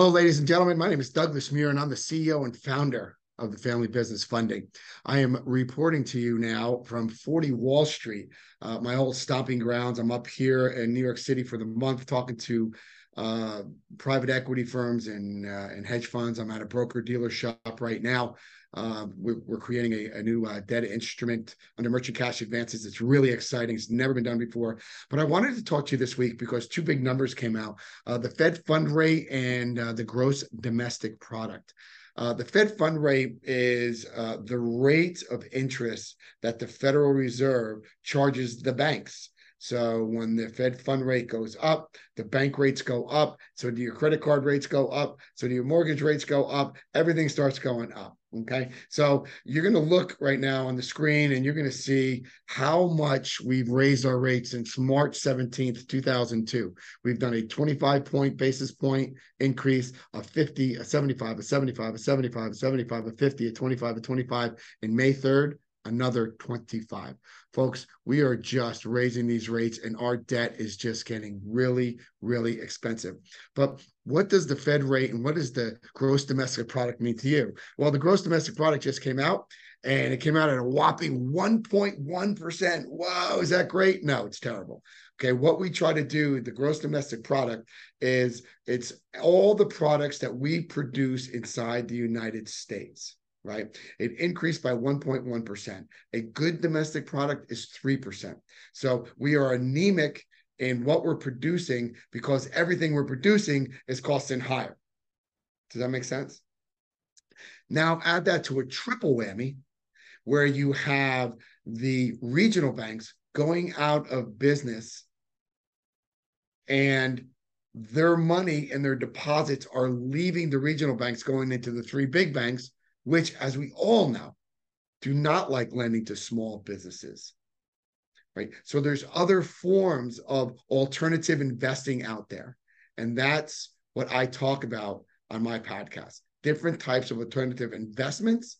Hello, ladies and gentlemen. My name is Douglas Muir, and I'm the CEO and founder of the Family Business Funding. I am reporting to you now from 40 Wall Street, uh, my old stomping grounds. I'm up here in New York City for the month talking to uh, private equity firms and, uh, and hedge funds. I'm at a broker dealer shop right now. Um, we're, we're, creating a, a new uh, debt instrument under merchant cash advances. It's really exciting. It's never been done before. But I wanted to talk to you this week because two big numbers came out uh, the Fed fund rate and uh, the gross domestic product. Uh, the Fed fund rate is uh, the rate of interest that the Federal Reserve charges the banks. So when the Fed fund rate goes up, the bank rates go up. So do your credit card rates go up? So do your mortgage rates go up? Everything starts going up. Okay. So you're going to look right now on the screen and you're going to see how much we've raised our rates since March 17th, 2002. We've done a 25 point basis point increase, a 50, a 75, a 75, a 75, a 75, a 50, a 25, a 25 in May 3rd another 25. Folks, we are just raising these rates and our debt is just getting really, really expensive. But what does the Fed rate and what does the gross domestic product mean to you? Well, the gross domestic product just came out and it came out at a whopping 1.1%. Wow, is that great? No, it's terrible. Okay, what we try to do, the gross domestic product, is it's all the products that we produce inside the United States right? It increased by 1.1%. A good domestic product is 3%. So we are anemic in what we're producing because everything we're producing is costing higher. Does that make sense? Now add that to a triple whammy where you have the regional banks going out of business and their money and their deposits are leaving the regional banks going into the three big banks which, as we all know, do not like lending to small businesses. Right. So there's other forms of alternative investing out there. And that's what I talk about on my podcast different types of alternative investments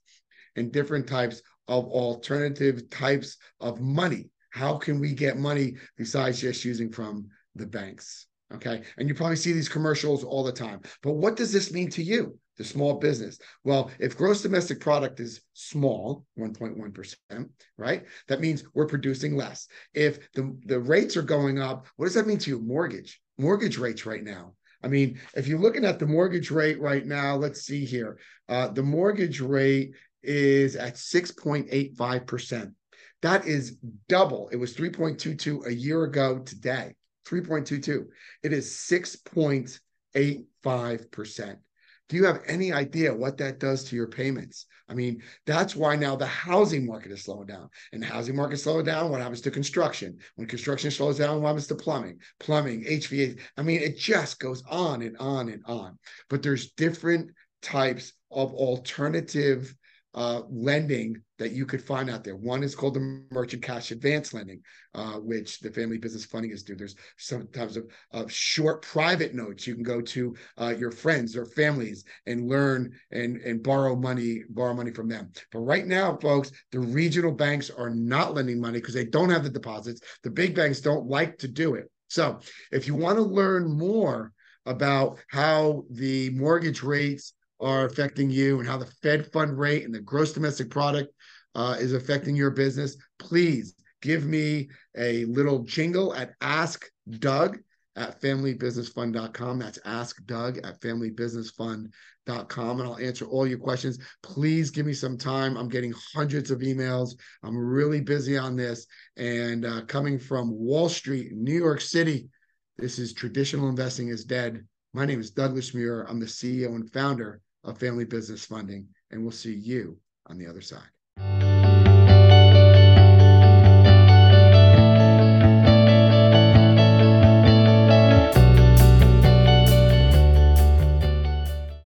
and different types of alternative types of money. How can we get money besides just using from the banks? Okay. And you probably see these commercials all the time. But what does this mean to you? the small business. Well, if gross domestic product is small, 1.1%, right? That means we're producing less. If the, the rates are going up, what does that mean to you? Mortgage, mortgage rates right now. I mean, if you're looking at the mortgage rate right now, let's see here. Uh, the mortgage rate is at 6.85%. That is double. It was 3.22 a year ago today. 3.22. It is 6.85%. Do you have any idea what that does to your payments? I mean, that's why now the housing market is slowing down. And the housing market slows down, what happens to construction? When construction slows down, what happens to plumbing? Plumbing, HVAC. I mean, it just goes on and on and on. But there's different types of alternative uh, lending that you could find out there. One is called the merchant cash advance lending, uh, which the family business funding is doing. There's sometimes of, of short private notes. You can go to uh, your friends or families and learn and, and borrow money, borrow money from them. But right now, folks, the regional banks are not lending money because they don't have the deposits. The big banks don't like to do it. So if you want to learn more about how the mortgage rates are affecting you and how the Fed fund rate and the gross domestic product uh, is affecting your business, please give me a little jingle at Ask Doug at familybusinessfund.com. That's Ask Doug at familybusinessfund.com, and I'll answer all your questions. Please give me some time. I'm getting hundreds of emails. I'm really busy on this. And uh, coming from Wall Street, New York City, this is Traditional Investing is Dead. My name is Douglas Muir. I'm the CEO and founder of family business funding. And we'll see you on the other side.